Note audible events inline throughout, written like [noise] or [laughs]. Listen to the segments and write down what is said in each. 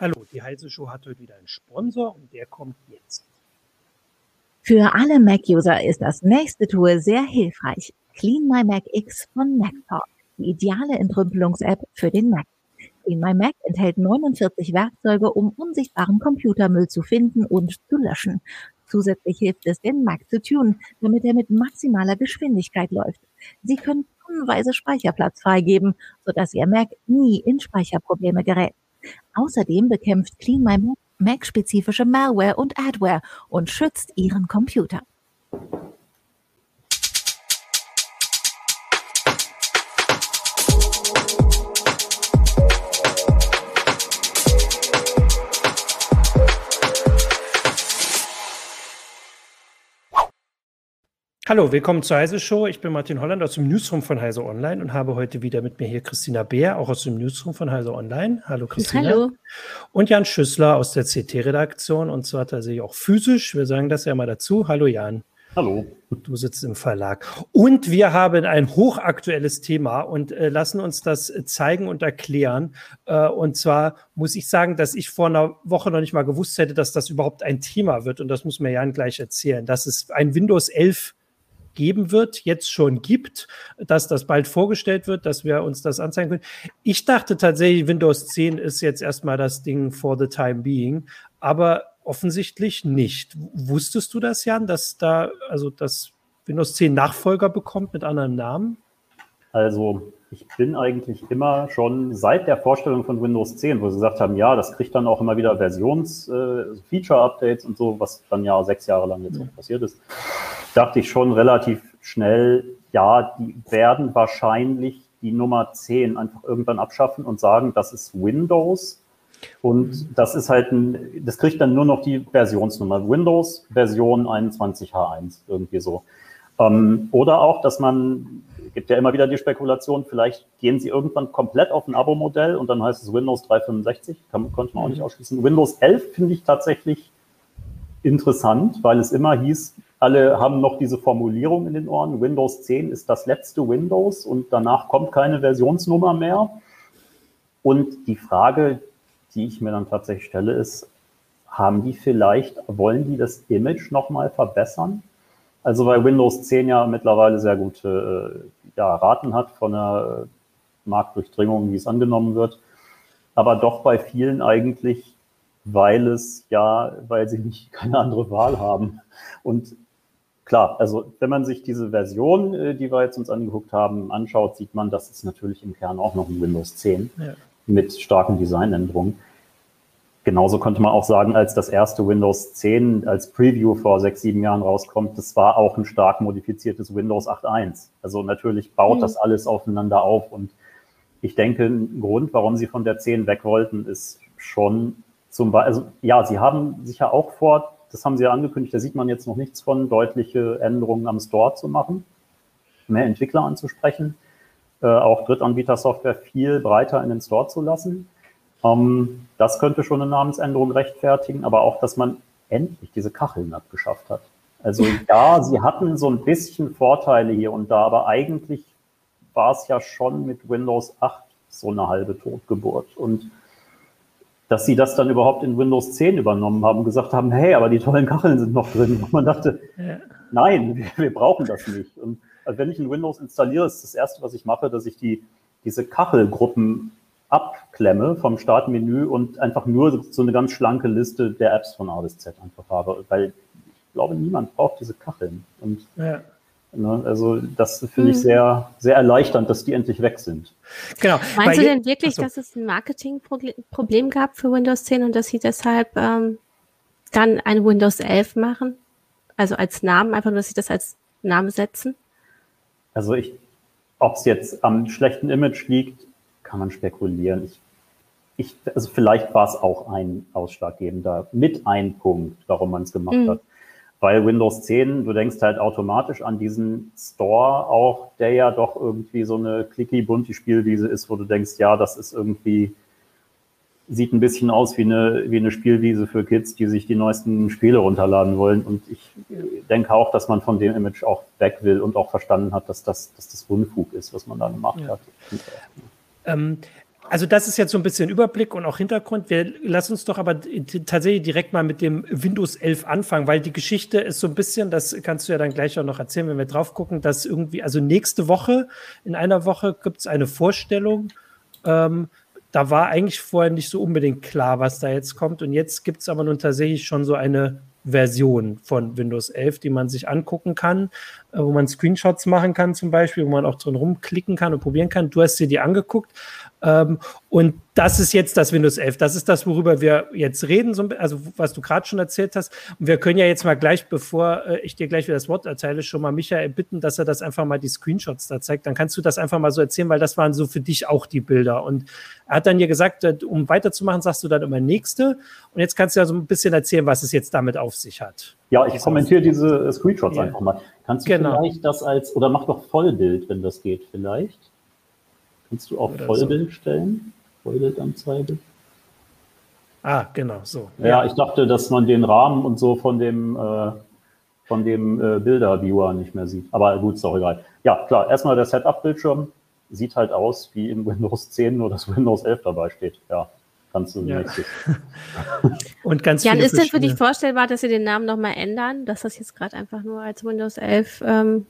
Hallo, die Heise Show hat heute wieder einen Sponsor und der kommt jetzt. Für alle Mac-User ist das nächste Tool sehr hilfreich. Clean My Mac X von MacPaw, die ideale Entrümpelungs-App für den Mac. Clean My Mac enthält 49 Werkzeuge, um unsichtbaren Computermüll zu finden und zu löschen. Zusätzlich hilft es, den Mac zu tunen, damit er mit maximaler Geschwindigkeit läuft. Sie können tonnenweise Speicherplatz freigeben, sodass Ihr Mac nie in Speicherprobleme gerät. Außerdem bekämpft Clean My Mac spezifische Malware und Adware und schützt Ihren Computer. Hallo, willkommen zur Heise Show. Ich bin Martin Holland aus dem Newsroom von Heise Online und habe heute wieder mit mir hier Christina Beer, auch aus dem Newsroom von Heise Online. Hallo Christina. Hallo. Und Jan Schüssler aus der CT-Redaktion und zwar tatsächlich auch physisch. Wir sagen das ja mal dazu. Hallo Jan. Hallo. Du sitzt im Verlag. Und wir haben ein hochaktuelles Thema und äh, lassen uns das zeigen und erklären. Äh, und zwar muss ich sagen, dass ich vor einer Woche noch nicht mal gewusst hätte, dass das überhaupt ein Thema wird. Und das muss mir Jan gleich erzählen. Das ist ein Windows 11 geben wird, jetzt schon gibt, dass das bald vorgestellt wird, dass wir uns das anzeigen können. Ich dachte tatsächlich, Windows 10 ist jetzt erstmal das Ding for the time being, aber offensichtlich nicht. Wusstest du das, Jan, dass da, also dass Windows 10 Nachfolger bekommt mit anderem Namen? Also ich bin eigentlich immer schon seit der Vorstellung von Windows 10, wo sie gesagt haben, ja, das kriegt dann auch immer wieder Versions-Feature-Updates äh, und so, was dann ja sechs Jahre lang jetzt auch passiert ist, dachte ich schon relativ schnell, ja, die werden wahrscheinlich die Nummer 10 einfach irgendwann abschaffen und sagen, das ist Windows. Und das ist halt ein, das kriegt dann nur noch die Versionsnummer. Windows Version 21H1, irgendwie so. Ähm, oder auch, dass man, gibt ja immer wieder die Spekulation, vielleicht gehen sie irgendwann komplett auf ein Abo-Modell und dann heißt es Windows 365, kann, konnte man auch nicht ausschließen. Windows 11 finde ich tatsächlich interessant, weil es immer hieß, alle haben noch diese Formulierung in den Ohren, Windows 10 ist das letzte Windows und danach kommt keine Versionsnummer mehr. Und die Frage, die ich mir dann tatsächlich stelle, ist, haben die vielleicht, wollen die das Image nochmal verbessern? Also weil Windows 10 ja mittlerweile sehr gute äh, ja, Raten hat von der Marktdurchdringung, wie es angenommen wird, aber doch bei vielen eigentlich, weil es ja, weil sie nicht [laughs] keine andere Wahl haben. Und klar, also wenn man sich diese Version, äh, die wir jetzt uns angeguckt haben, anschaut, sieht man, das ist natürlich im Kern auch noch ein Windows 10 ja. mit starken Designänderungen. Genauso könnte man auch sagen, als das erste Windows 10 als Preview vor sechs, sieben Jahren rauskommt, das war auch ein stark modifiziertes Windows 8.1. Also natürlich baut mhm. das alles aufeinander auf und ich denke, ein Grund, warum sie von der 10 weg wollten, ist schon zum Beispiel, also ja, sie haben sich ja auch vor das haben sie ja angekündigt, da sieht man jetzt noch nichts von, deutliche Änderungen am Store zu machen, mehr Entwickler anzusprechen, äh, auch Drittanbieter-Software viel breiter in den Store zu lassen. Ähm, das könnte schon eine Namensänderung rechtfertigen, aber auch, dass man endlich diese Kacheln abgeschafft hat. Also [laughs] ja, sie hatten so ein bisschen Vorteile hier und da, aber eigentlich war es ja schon mit Windows 8 so eine halbe Totgeburt. Und dass sie das dann überhaupt in Windows 10 übernommen haben, gesagt haben, hey, aber die tollen Kacheln sind noch drin. Und man dachte, ja. nein, wir, wir, brauchen das nicht. Und also wenn ich ein Windows installiere, ist das erste, was ich mache, dass ich die, diese Kachelgruppen abklemme vom Startmenü und einfach nur so eine ganz schlanke Liste der Apps von A bis Z einfach habe, weil ich glaube, niemand braucht diese Kacheln. Und ja. Ne? Also das finde ich hm. sehr, sehr erleichternd, dass die endlich weg sind. Genau. Meinst du denn wirklich, so. dass es ein Marketingproblem gab für Windows 10 und dass sie deshalb ähm, dann ein Windows 11 machen? Also als Namen, einfach nur, dass sie das als Name setzen? Also ich, ob es jetzt am schlechten Image liegt, kann man spekulieren. Ich, ich, also vielleicht war es auch ein ausschlaggebender, mit ein Punkt, warum man es gemacht mhm. hat. Weil Windows 10, du denkst halt automatisch an diesen Store auch, der ja doch irgendwie so eine clicky bunti Spielwiese ist, wo du denkst, ja, das ist irgendwie, sieht ein bisschen aus wie eine, wie eine Spielwiese für Kids, die sich die neuesten Spiele runterladen wollen. Und ich denke auch, dass man von dem Image auch weg will und auch verstanden hat, dass das, dass das Unfug ist, was man da gemacht ja. hat. Ähm, Also das ist jetzt so ein bisschen Überblick und auch Hintergrund. Wir lassen uns doch aber tatsächlich direkt mal mit dem Windows 11 anfangen, weil die Geschichte ist so ein bisschen, das kannst du ja dann gleich auch noch erzählen, wenn wir drauf gucken, dass irgendwie, also nächste Woche, in einer Woche gibt es eine Vorstellung. Ähm, da war eigentlich vorher nicht so unbedingt klar, was da jetzt kommt. Und jetzt gibt es aber nun tatsächlich schon so eine Version von Windows 11, die man sich angucken kann, wo man Screenshots machen kann zum Beispiel, wo man auch drin rumklicken kann und probieren kann. Du hast dir die angeguckt ähm, und das ist jetzt das Windows 11. Das ist das, worüber wir jetzt reden, so, also was du gerade schon erzählt hast. Und wir können ja jetzt mal gleich, bevor äh, ich dir gleich wieder das Wort erteile, schon mal Michael bitten, dass er das einfach mal die Screenshots da zeigt. Dann kannst du das einfach mal so erzählen, weil das waren so für dich auch die Bilder. Und er hat dann ja gesagt, äh, um weiterzumachen, sagst du dann immer nächste. Und jetzt kannst du ja so ein bisschen erzählen, was es jetzt damit auf sich hat. Ja, ich kommentiere diese Screenshots ja. einfach mal. Kannst du genau. vielleicht das als, oder mach doch Vollbild, wenn das geht, vielleicht? Kannst du auch Oder Vollbild so. stellen? Vollbildanzeige? Ah, genau, so. Ja, ja, ich dachte, dass man den Rahmen und so von dem, äh, von dem äh, Bilder-Viewer nicht mehr sieht. Aber gut, ist auch egal. Ja, klar, erstmal der Setup-Bildschirm sieht halt aus wie in [laughs] Windows 10, nur dass Windows 11 dabei steht. Ja, kannst du ja. nächstes. [laughs] und ganz Jan, ist denn für dich vorstellbar, dass sie den Namen nochmal ändern, dass das jetzt gerade einfach nur als Windows 11 ähm,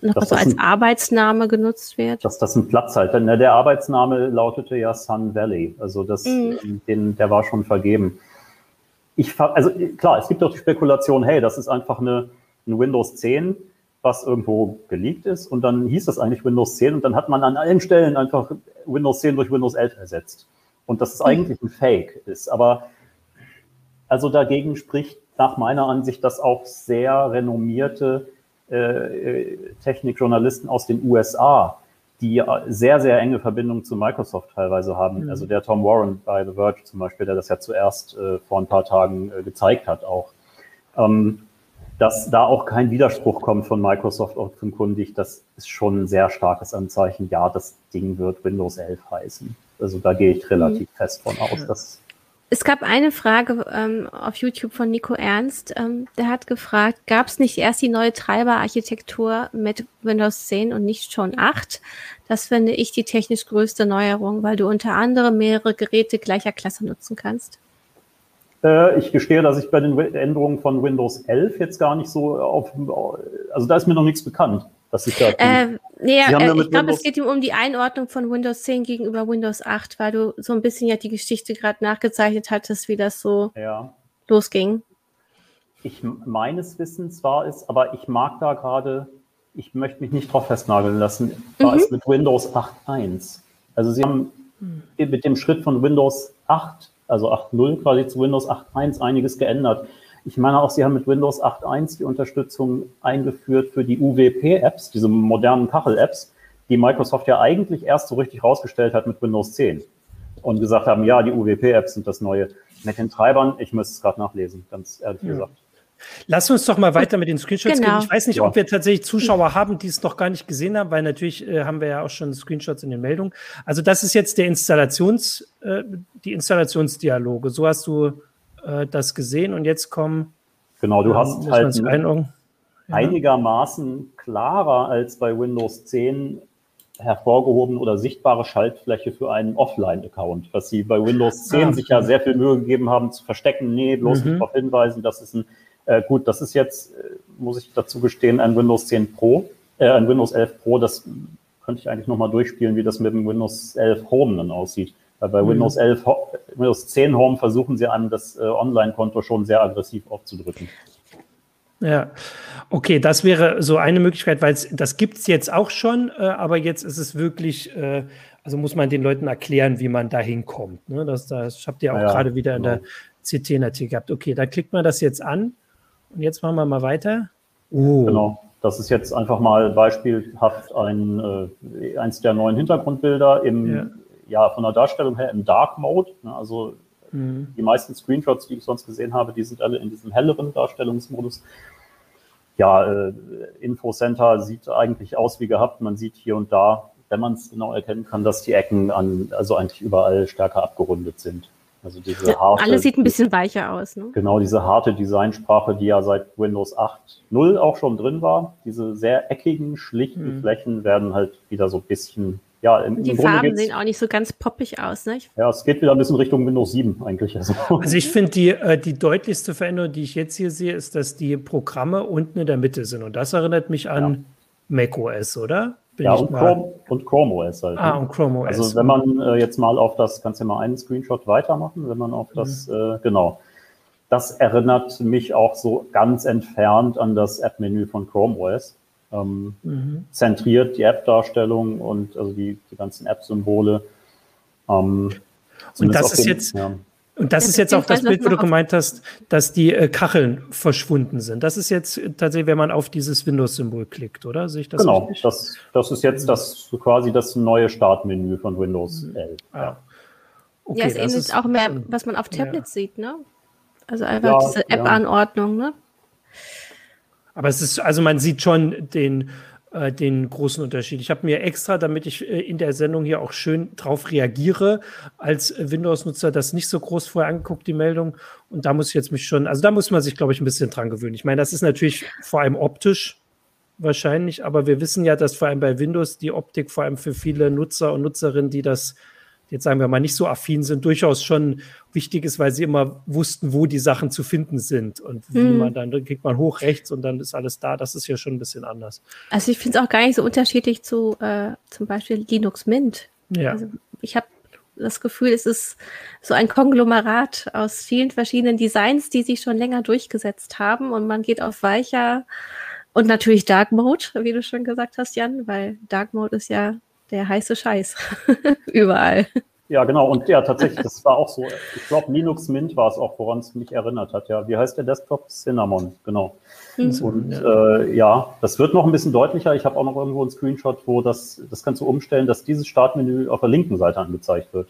noch so als ein, Arbeitsname genutzt wird. Dass das ein Platz halt. Denn der Arbeitsname lautete ja Sun Valley. Also das, mhm. den, der war schon vergeben. Ich, also klar, es gibt auch die Spekulation, hey, das ist einfach eine, ein Windows 10, was irgendwo geleakt ist und dann hieß das eigentlich Windows 10 und dann hat man an allen Stellen einfach Windows 10 durch Windows 11 ersetzt. Und das ist mhm. eigentlich ein Fake ist. Aber also dagegen spricht nach meiner Ansicht, dass auch sehr renommierte äh, Technikjournalisten aus den USA, die sehr, sehr enge Verbindungen zu Microsoft teilweise haben. Mhm. Also der Tom Warren bei The Verge zum Beispiel, der das ja zuerst äh, vor ein paar Tagen äh, gezeigt hat auch. Ähm, dass da auch kein Widerspruch kommt von Microsoft offenkundig, das ist schon ein sehr starkes Anzeichen. Ja, das Ding wird Windows 11 heißen. Also da gehe ich relativ mhm. fest von aus. Dass es gab eine Frage ähm, auf YouTube von Nico Ernst. Ähm, der hat gefragt, gab es nicht erst die neue Treiberarchitektur mit Windows 10 und nicht schon 8? Das finde ich die technisch größte Neuerung, weil du unter anderem mehrere Geräte gleicher Klasse nutzen kannst. Äh, ich gestehe, dass ich bei den Änderungen von Windows 11 jetzt gar nicht so auf, also da ist mir noch nichts bekannt. Dass ich da äh, nee, äh, ja ich glaube, es geht ihm um die Einordnung von Windows 10 gegenüber Windows 8, weil du so ein bisschen ja die Geschichte gerade nachgezeichnet hattest, wie das so ja. losging. Ich meines Wissens war es, aber ich mag da gerade, ich möchte mich nicht drauf festnageln lassen, war mhm. es mit Windows 8.1. Also sie haben mhm. mit dem Schritt von Windows 8, also 8.0 quasi zu Windows 8.1 einiges geändert. Ich meine auch, Sie haben mit Windows 8.1 die Unterstützung eingeführt für die UWP-Apps, diese modernen Kachel-Apps, die Microsoft ja eigentlich erst so richtig rausgestellt hat mit Windows 10 und gesagt haben, ja, die UWP-Apps sind das Neue. Mit den Treibern, ich müsste es gerade nachlesen, ganz ehrlich ja. gesagt. Lass uns doch mal weiter mit den Screenshots genau. gehen. Ich weiß nicht, ja. ob wir tatsächlich Zuschauer haben, die es noch gar nicht gesehen haben, weil natürlich äh, haben wir ja auch schon Screenshots in den Meldungen. Also das ist jetzt der Installations, äh, die Installationsdialoge. So hast du äh, das gesehen und jetzt kommen. Genau, du hast ähm, halt ein, einigermaßen klarer als bei Windows 10 hervorgehoben oder sichtbare Schaltfläche für einen Offline-Account, was sie bei Windows 10 ah, sich ja sehr viel Mühe gegeben haben zu verstecken. Nee, bloß mhm. nicht darauf hinweisen, das ist ein, äh, gut, das ist jetzt, äh, muss ich dazu gestehen, ein Windows 10 Pro, äh, ein Windows 11 Pro, das könnte ich eigentlich nochmal durchspielen, wie das mit dem Windows 11 Home dann aussieht. Bei mhm. Windows 11, Windows 10 Home versuchen sie einem das äh, Online-Konto schon sehr aggressiv aufzudrücken. Ja, okay, das wäre so eine Möglichkeit, weil das gibt es jetzt auch schon, äh, aber jetzt ist es wirklich, äh, also muss man den Leuten erklären, wie man da hinkommt. Ne? Das, das habt ihr auch ja, gerade wieder genau. in der CT natürlich gehabt. Okay, da klickt man das jetzt an und jetzt machen wir mal weiter. Oh. Genau, das ist jetzt einfach mal beispielhaft ein, äh, eins der neuen Hintergrundbilder im ja ja, von der Darstellung her im Dark Mode. Ne, also mhm. die meisten Screenshots, die ich sonst gesehen habe, die sind alle in diesem helleren Darstellungsmodus. Ja, äh, Infocenter sieht eigentlich aus wie gehabt. Man sieht hier und da, wenn man es genau erkennen kann, dass die Ecken an, also eigentlich überall stärker abgerundet sind. Also diese ja, harte, alles sieht ein bisschen weicher aus. Ne? Genau, diese harte Designsprache, die ja seit Windows 8.0 auch schon drin war. Diese sehr eckigen, schlichten mhm. Flächen werden halt wieder so ein bisschen ja, im, Die im Farben sehen auch nicht so ganz poppig aus, ne? Ja, es geht wieder ein bisschen Richtung Windows 7 eigentlich. Also, also ich finde, die, äh, die deutlichste Veränderung, die ich jetzt hier sehe, ist, dass die Programme unten in der Mitte sind. Und das erinnert mich an ja. macOS, oder? Bin ja, und Chrome, und Chrome, OS halt. Ah, ne? und Chrome OS. Also wenn man äh, jetzt mal auf das, kannst du ja mal einen Screenshot weitermachen, wenn man auf das, mhm. äh, genau. Das erinnert mich auch so ganz entfernt an das App-Menü von Chrome OS ähm, mhm. zentriert die App-Darstellung und also die, die ganzen App-Symbole. Ähm, und das ist den, jetzt. Ja. Und das, das ist jetzt auch das Bild, wo du gemeint hast, dass die äh, Kacheln verschwunden sind. Das ist jetzt tatsächlich, wenn man auf dieses Windows-Symbol klickt, oder? Sehe ich das genau, das, das ist jetzt das quasi das neue Startmenü von Windows 11. Ah. Ja, okay, ja es ähnelt ist, auch mehr, was man auf Tablets ja. sieht, ne? Also einfach ja, diese App-Anordnung, ne? Aber es ist, also man sieht schon den, äh, den großen Unterschied. Ich habe mir extra, damit ich äh, in der Sendung hier auch schön drauf reagiere, als Windows-Nutzer das nicht so groß vorher angeguckt, die Meldung. Und da muss ich jetzt mich schon, also da muss man sich, glaube ich, ein bisschen dran gewöhnen. Ich meine, das ist natürlich vor allem optisch wahrscheinlich, aber wir wissen ja, dass vor allem bei Windows die Optik vor allem für viele Nutzer und Nutzerinnen, die das jetzt sagen wir mal nicht so affin sind, durchaus schon wichtig ist, weil sie immer wussten, wo die Sachen zu finden sind und wie hm. man dann, dann kriegt man hoch rechts und dann ist alles da. Das ist ja schon ein bisschen anders. Also ich finde es auch gar nicht so unterschiedlich zu äh, zum Beispiel Linux Mint. Ja. Also ich habe das Gefühl, es ist so ein Konglomerat aus vielen verschiedenen Designs, die sich schon länger durchgesetzt haben und man geht auf weicher und natürlich Dark Mode, wie du schon gesagt hast, Jan, weil Dark Mode ist ja der heiße Scheiß. [laughs] Überall. Ja, genau. Und ja, tatsächlich, das war auch so. Ich glaube, Linux Mint war es auch, woran es mich erinnert hat. Ja, wie heißt der Desktop? Cinnamon, genau. Mhm. Und äh, ja, das wird noch ein bisschen deutlicher. Ich habe auch noch irgendwo einen Screenshot, wo das, das kannst du umstellen, dass dieses Startmenü auf der linken Seite angezeigt wird.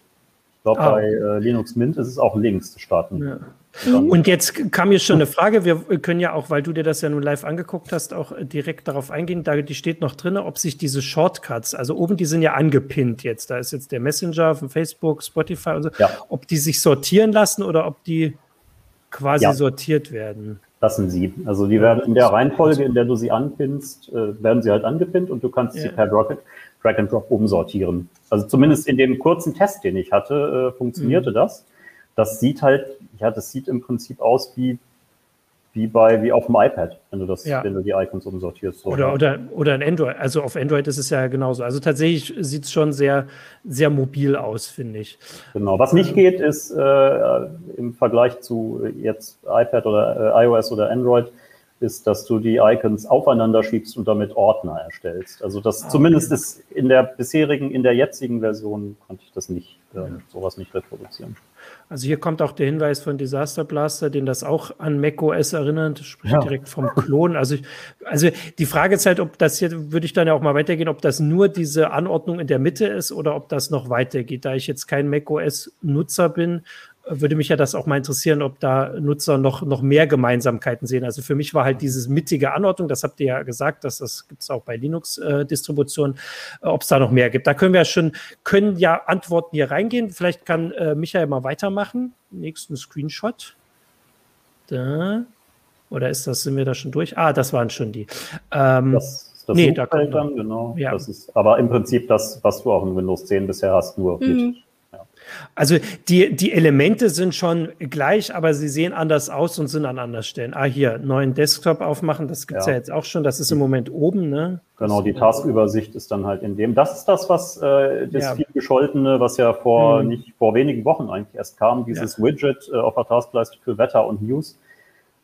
Glaube, ah. bei äh, Linux Mint ist es auch links das Startmenü. Ja. Und jetzt kam jetzt schon eine Frage. Wir können ja auch, weil du dir das ja nun live angeguckt hast, auch direkt darauf eingehen. Da die steht noch drin, ob sich diese Shortcuts, also oben, die sind ja angepinnt jetzt. Da ist jetzt der Messenger von Facebook, Spotify und so, ja. ob die sich sortieren lassen oder ob die quasi ja. sortiert werden. Das sind sie. Also die werden in der Reihenfolge, in der du sie anpinnst, äh, werden sie halt angepinnt und du kannst sie per Rocket, Drag and Drop umsortieren. Also zumindest in dem kurzen Test, den ich hatte, äh, funktionierte mhm. das das sieht halt, ja, das sieht im Prinzip aus wie, wie bei, wie auf dem iPad, wenn du das, ja. wenn du die Icons umsortierst. So, oder, oder, oder ein Android. Also auf Android ist es ja genauso. Also tatsächlich sieht es schon sehr, sehr mobil aus, finde ich. Genau. Was nicht geht, ist äh, im Vergleich zu jetzt iPad oder äh, iOS oder Android, ist, dass du die Icons aufeinander schiebst und damit Ordner erstellst. Also das ah, zumindest ist in der bisherigen, in der jetzigen Version konnte ich das nicht, äh, sowas nicht reproduzieren. Also hier kommt auch der Hinweis von Disaster Blaster, den das auch an macOS erinnert, spricht ja. direkt vom Klon. Also, ich, also die Frage ist halt, ob das hier, würde ich dann ja auch mal weitergehen, ob das nur diese Anordnung in der Mitte ist oder ob das noch weitergeht. Da ich jetzt kein macOS-Nutzer bin, würde mich ja das auch mal interessieren, ob da Nutzer noch, noch mehr Gemeinsamkeiten sehen. Also für mich war halt dieses mittige Anordnung, das habt ihr ja gesagt, dass das gibt es auch bei Linux-Distributionen, äh, ob es da noch mehr gibt. Da können wir ja schon, können ja Antworten hier reingehen. Vielleicht kann äh, Michael mal weitermachen. Nächsten Screenshot. Da. Oder ist das, sind wir da schon durch? Ah, das waren schon die. Ähm, das, das nee, da kommt dann, genau. Ja. Das ist aber im Prinzip das, was du auch in Windows 10 bisher hast, nur mhm. mit also die, die Elemente sind schon gleich, aber sie sehen anders aus und sind an anderen Stellen. Ah, hier, neuen Desktop aufmachen, das gibt es ja. ja. jetzt auch schon. Das ist im Moment oben, ne? Genau, die Taskübersicht ist dann halt in dem. Das ist das, was äh, das ja. viel gescholtene, was ja vor hm. nicht vor wenigen Wochen eigentlich erst kam, dieses ja. Widget äh, auf der Taskleiste für Wetter und News.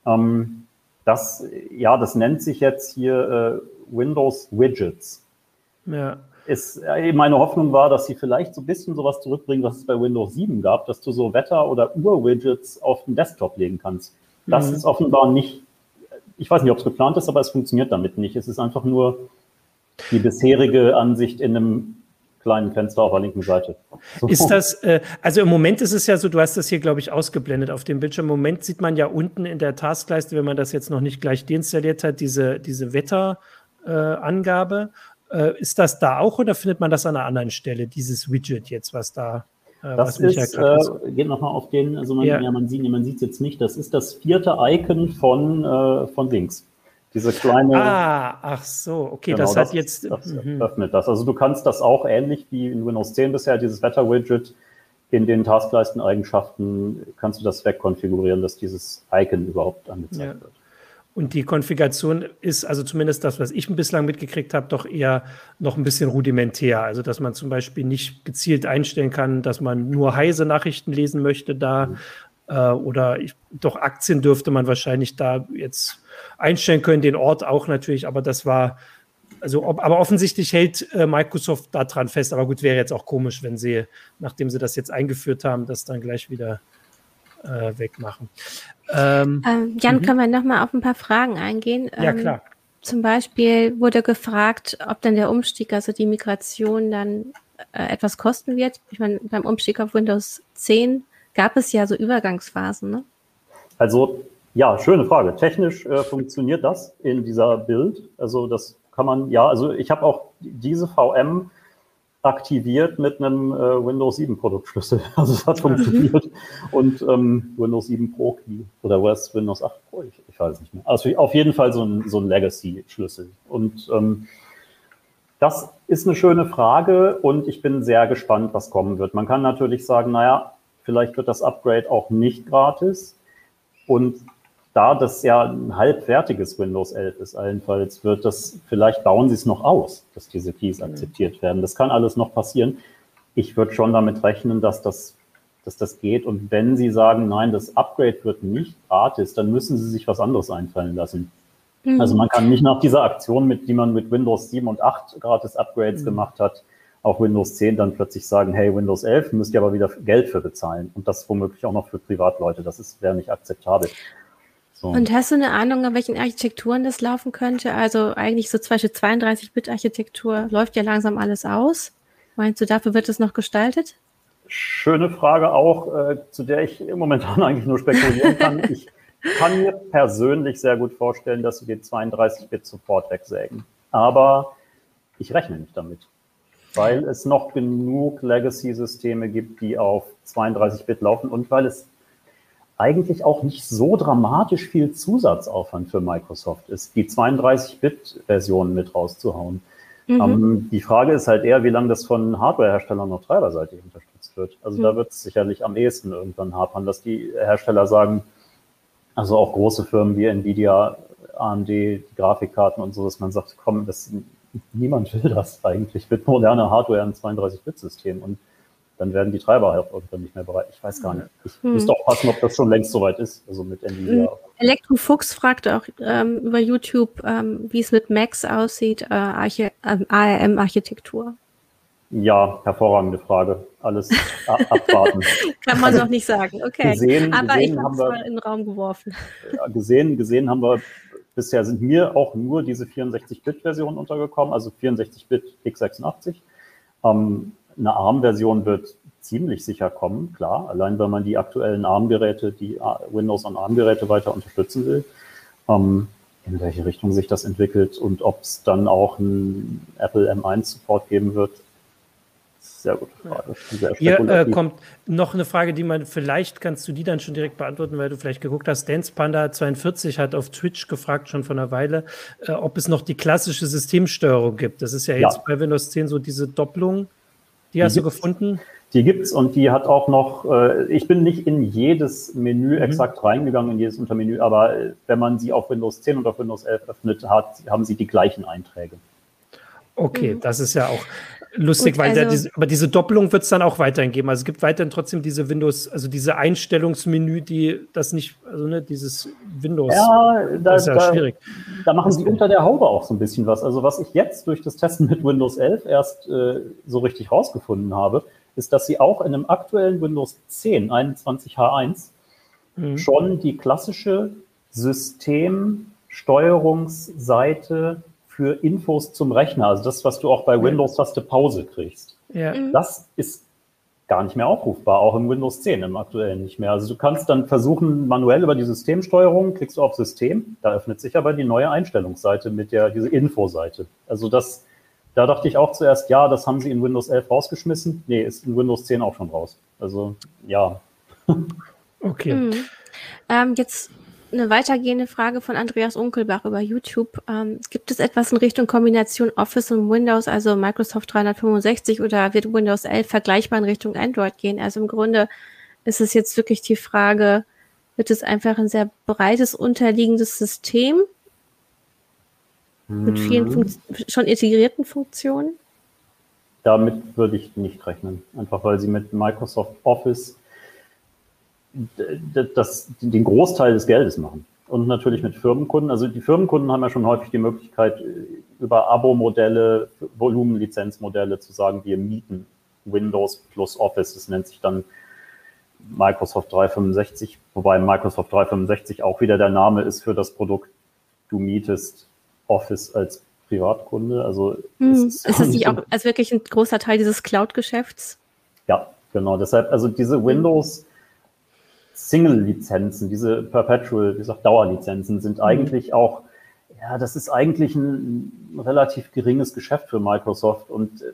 Ähm, das, ja, das nennt sich jetzt hier äh, Windows Widgets. Ja ist, meine Hoffnung war, dass sie vielleicht so ein bisschen sowas zurückbringen, was es bei Windows 7 gab, dass du so Wetter- oder Uhr-Widgets auf den Desktop legen kannst. Das mhm. ist offenbar nicht, ich weiß nicht, ob es geplant ist, aber es funktioniert damit nicht. Es ist einfach nur die bisherige Ansicht in einem kleinen Fenster auf der linken Seite. So. Ist das, äh, also im Moment ist es ja so, du hast das hier, glaube ich, ausgeblendet auf dem Bildschirm. Im Moment sieht man ja unten in der Taskleiste, wenn man das jetzt noch nicht gleich deinstalliert hat, diese, diese Wetterangabe. Äh, äh, ist das da auch oder findet man das an einer anderen Stelle, dieses Widget jetzt, was da äh, das ist, äh, geht nochmal auf den, also man, ja. ja man sieht es jetzt nicht, das ist das vierte Icon von, äh, von links. Diese kleine. Ah, ach so, okay, genau, das hat jetzt. Das mhm. öffnet das. Also du kannst das auch ähnlich wie in Windows 10 bisher, dieses Wetter-Widget in den Taskleisten-Eigenschaften kannst du das wegkonfigurieren, dass dieses Icon überhaupt angezeigt Ja. wird. Und die Konfiguration ist, also zumindest das, was ich bislang mitgekriegt habe, doch eher noch ein bisschen rudimentär. Also, dass man zum Beispiel nicht gezielt einstellen kann, dass man nur heise Nachrichten lesen möchte da. Äh, oder ich, doch Aktien dürfte man wahrscheinlich da jetzt einstellen können, den Ort auch natürlich, aber das war, also, ob, aber offensichtlich hält äh, Microsoft da dran fest. Aber gut, wäre jetzt auch komisch, wenn sie, nachdem sie das jetzt eingeführt haben, das dann gleich wieder äh, wegmachen. Ähm, Ähm, Jan, Mhm. können wir nochmal auf ein paar Fragen eingehen? ja, Ähm, klar. Zum Beispiel wurde gefragt, ob dann der Umstieg, also die Migration, dann äh, etwas kosten wird. Ich meine, beim Umstieg auf Windows 10 gab es ja so Übergangsphasen, ne? Also ja, schöne Frage. Technisch äh, funktioniert das in dieser Bild. Also das kann man, ja, also ich habe auch diese VM aktiviert mit einem äh, Windows 7 Produktschlüssel. [laughs] Also es hat funktioniert. Und ähm, Windows 7 Pro Key oder was Windows 8 Pro, ich, ich weiß nicht mehr. Also auf jeden Fall so ein, so ein Legacy-Schlüssel. Und ähm, das ist eine schöne Frage und ich bin sehr gespannt, was kommen wird. Man kann natürlich sagen, naja, vielleicht wird das Upgrade auch nicht gratis. Und da das ja ein halbwertiges Windows 11 ist, allenfalls wird das, vielleicht bauen sie es noch aus, dass diese Keys akzeptiert werden. Das kann alles noch passieren. Ich würde schon damit rechnen, dass das, dass das geht. Und wenn sie sagen, nein, das Upgrade wird nicht gratis, dann müssen sie sich was anderes einfallen lassen. Mhm. Also man kann nicht nach dieser Aktion, mit, die man mit Windows 7 und 8 gratis Upgrades Mhm. gemacht hat, auf Windows 10 dann plötzlich sagen, hey, Windows 11 müsst ihr aber wieder Geld für bezahlen. Und das womöglich auch noch für Privatleute. Das ist, wäre nicht akzeptabel. So. Und hast du eine Ahnung, an welchen Architekturen das laufen könnte? Also eigentlich so zum Beispiel 32-Bit-Architektur läuft ja langsam alles aus. Meinst du, dafür wird es noch gestaltet? Schöne Frage auch, äh, zu der ich momentan [laughs] eigentlich nur spekulieren kann. ich kann mir persönlich sehr gut vorstellen, dass sie den 32-Bit sofort wegsägen. Aber ich rechne nicht damit, weil es noch genug Legacy-Systeme gibt, die auf 32-Bit laufen und weil es eigentlich auch nicht so dramatisch viel Zusatzaufwand für Microsoft ist, die 32-Bit-Version mit rauszuhauen. Mhm. Ähm, die Frage ist halt eher, wie lange das von Hardware-Herstellern noch treiberseitig unterstützt wird. Also Mhm. da wird es sicherlich am ehesten irgendwann hapern, dass die Hersteller sagen, also auch große Firmen wie Nvidia, AMD, die Grafikkarten und so, dass man sagt, komm, das, niemand will das eigentlich mit moderner Hardware ein 32-Bit-System und dann werden die Treiber halt irgendwann nicht mehr bereit. Ich weiß gar nicht. Ich Hm. müsste auch passen, ob das schon längst soweit ist, also mit Nvidia. Elektrofuchs fragte auch ähm, über YouTube, ähm, wie es mit Macs aussieht, äh, Archi ähm, ARM-Architektur. Ja, hervorragende Frage. Alles abwarten. [laughs] Kann man noch nicht sagen, okay. Gesehen, Aber ich gesehen habe haben es mal in den Raum geworfen. Gesehen, gesehen haben wir, bisher sind mir auch nur diese 64-Bit-Version untergekommen, also 64-Bit x86. Ähm, eine ARM-Version wird ziemlich sicher kommen, klar, allein wenn man die aktuellen ARM-Geräte, die Windows- und ARM-Geräte weiter unterstützen will. Ähm, in welche Richtung sich das entwickelt und ob es dann auch ein Apple M1-Support geben wird, sehr gute Frage. Sehr Hier äh, kommt noch eine Frage, die man vielleicht kannst du die dann schon direkt beantworten, weil du vielleicht geguckt hast. Dance Panda 42 hat auf Twitch gefragt schon vor einer Weile, äh, ob es noch die klassische Systemsteuerung gibt. Das ist ja Ja. jetzt bei Windows 10 so diese Doppelung. Die hast du gibt's. gefunden? Die gibt's und die hat auch noch, äh, ich bin nicht in jedes Menü Mhm. exakt reingegangen, in jedes Untermenü, aber äh, wenn man sie auf Windows 10 und auf Windows 11 öffnet, hat, haben sie die gleichen Einträge. Okay, Mhm. das ist ja auch lusig, Gut, weil also- diese, aber diese Doppelung wird es dann auch weiterhin geben. Also es gibt weiterhin trotzdem diese Windows, also diese Einstellungsmenü, die das nicht, also ne, dieses Windows. Ja, da, das ist ja da, schwierig. da machen sie unter der Haube auch so ein bisschen was. Also was ich jetzt durch das Testen mit Windows 11 erst äh, so richtig rausgefunden habe, ist, dass sie auch in einem aktuellen Windows 10 21H1 Mhm. schon die klassische Systemsteuerungsseite für Infos zum Rechner, also das, was du auch bei Ja. Windows-Taste Pause kriegst, Ja. Mhm. das ist gar nicht mehr aufrufbar, auch im Windows 10, im aktuellen nicht mehr. Also du kannst dann versuchen, manuell über die Systemsteuerung, klickst du auf System, da öffnet sich aber die neue Einstellungsseite mit der, diese Infoseite. Also das, da dachte ich auch zuerst, ja, das haben sie in Windows 11 rausgeschmissen. Nee, ist in Windows 10 auch schon raus. Also ja, [laughs] Okay. Mhm. Ähm, jetzt eine weitergehende Frage von Andreas Unkelbach über YouTube. Ähm, gibt es etwas in Richtung Kombination Office und Windows, also Microsoft 365 oder wird Windows 11 vergleichbar in Richtung Android gehen? Also im Grunde ist es jetzt wirklich die Frage, wird es einfach ein sehr breites unterliegendes System mit vielen Mhm. schon integrierten Funktionen? Damit würde ich nicht rechnen. Einfach weil sie mit Microsoft Office das, den Großteil des Geldes machen. Und natürlich mit Firmenkunden. Also die Firmenkunden haben ja schon häufig die Möglichkeit, über Abo-Modelle, Volumenlizenzmodelle zu sagen, wir mieten Windows plus Office. Das nennt sich dann Microsoft 365, wobei Microsoft 365 auch wieder der Name ist für das Produkt. Du mietest Office als Privatkunde. Also Hm. es Ist das nicht auch als wirklich ein großer Teil dieses Cloud-Geschäfts? Ja, genau. Deshalb, also diese Windows Single-Lizenzen, diese Perpetual, wie gesagt, Dauerlizenzen sind eigentlich auch, ja, das ist eigentlich ein, relativ geringes Geschäft für Microsoft und äh,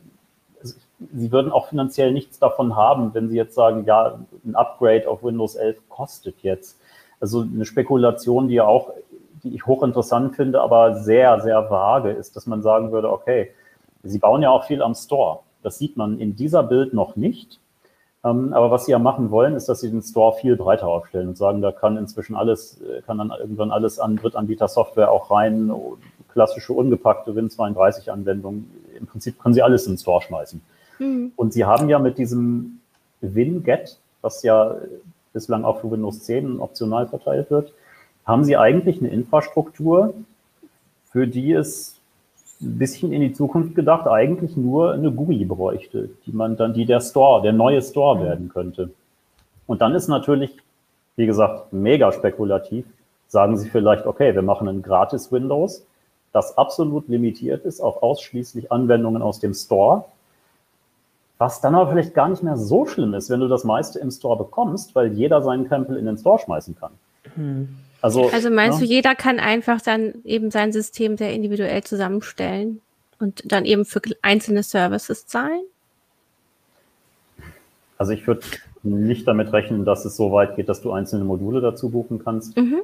es- sie würden auch finanziell nichts davon haben, wenn sie jetzt sagen, ja, ein Upgrade auf Windows 11 kostet jetzt. Also eine Spekulation, die ja auch, die ich hochinteressant finde, aber sehr, sehr vage ist, dass man sagen würde, okay, sie bauen ja auch viel am Store. Das sieht man in dieser Bild noch nicht. Ähm, aber was sie ja machen wollen, ist, dass sie den Store viel breiter aufstellen und sagen, da kann inzwischen alles, äh, kann dann irgendwann alles an Drittanbieter-Software auch rein, oh, klassische ungepackte Win32-Anwendungen. Im Prinzip können sie alles in den Store schmeißen. Hm. Und sie haben ja mit diesem WinGet, was ja bislang auch für Windows 10 optional verteilt wird, haben sie eigentlich eine Infrastruktur, für die es ein bisschen in die Zukunft gedacht eigentlich nur eine GUI bräuchte, die man dann, die der Store, der neue Store werden könnte. Und dann ist natürlich, wie gesagt, mega spekulativ. Sagen Sie vielleicht, okay, wir machen ein gratis Windows, das absolut limitiert ist auf ausschließlich Anwendungen aus dem Store. Was dann aber vielleicht gar nicht mehr so schlimm ist, wenn du das meiste im Store bekommst, weil jeder seinen Krempel in den Store schmeißen kann. Also, Also meinst ne? du, jeder kann einfach dann eben sein System sehr individuell zusammenstellen und dann eben für einzelne Services zahlen? Also ich würde nicht damit rechnen, dass es so weit geht, dass du einzelne Module dazu buchen kannst. Mhm.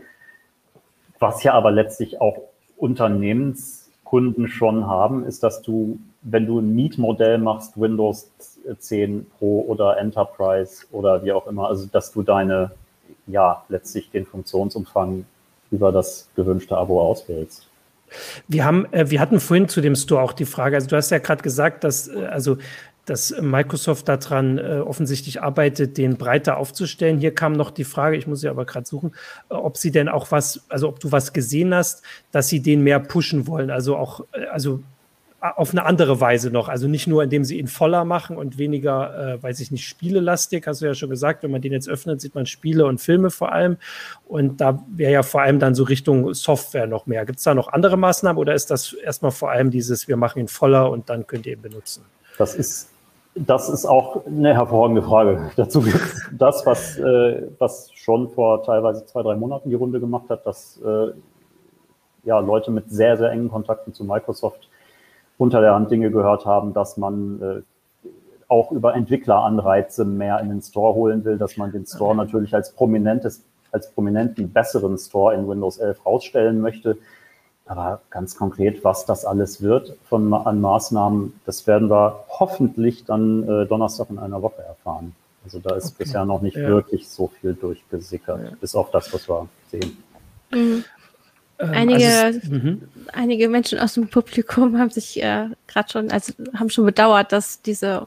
Was ja aber letztlich auch Unternehmenskunden schon haben, ist, dass du, wenn du ein Mietmodell machst, Windows 10 Pro oder Enterprise oder wie auch immer, also dass du deine, ja, letztlich den Funktionsumfang über das gewünschte Abo auswählst. Wir haben, äh, wir hatten vorhin zu dem Store auch die Frage, also du hast ja gerade gesagt, dass, äh, also, dass Microsoft daran äh, offensichtlich arbeitet, den breiter aufzustellen. Hier kam noch die Frage, ich muss sie aber gerade suchen, äh, ob sie denn auch was, also ob du was gesehen hast, dass sie den mehr pushen wollen, also auch, äh, also auf eine andere Weise noch, also nicht nur, indem sie ihn voller machen und weniger, äh, weiß ich nicht, spielelastig, hast du ja schon gesagt, wenn man den jetzt öffnet, sieht man Spiele und Filme vor allem und da wäre ja vor allem dann so Richtung Software noch mehr. Gibt es da noch andere Maßnahmen oder ist das erstmal vor allem dieses, wir machen ihn voller und dann könnt ihr ihn benutzen? Das ist, das ist auch eine hervorragende Frage. [laughs] Dazu gibt das, was, äh, was schon vor teilweise zwei, drei Monaten die Runde gemacht hat, dass äh, ja, Leute mit sehr, sehr engen Kontakten zu Microsoft unter der Hand Dinge gehört haben, dass man äh, auch über Entwickleranreize mehr in den Store holen will, dass man den Store natürlich als prominentes, als prominenten, besseren Store in Windows 11 rausstellen möchte. Aber ganz konkret, was das alles wird von, an Maßnahmen, das werden wir hoffentlich dann äh, Donnerstag in einer Woche erfahren. Also da ist Okay. bisher noch nicht Ja. wirklich so viel durchgesickert, Ja. bis auf das, was wir sehen. Mhm. Ähm, Einige- also es- mhm. Einige Menschen aus dem Publikum haben sich äh, gerade schon, also haben schon bedauert, dass diese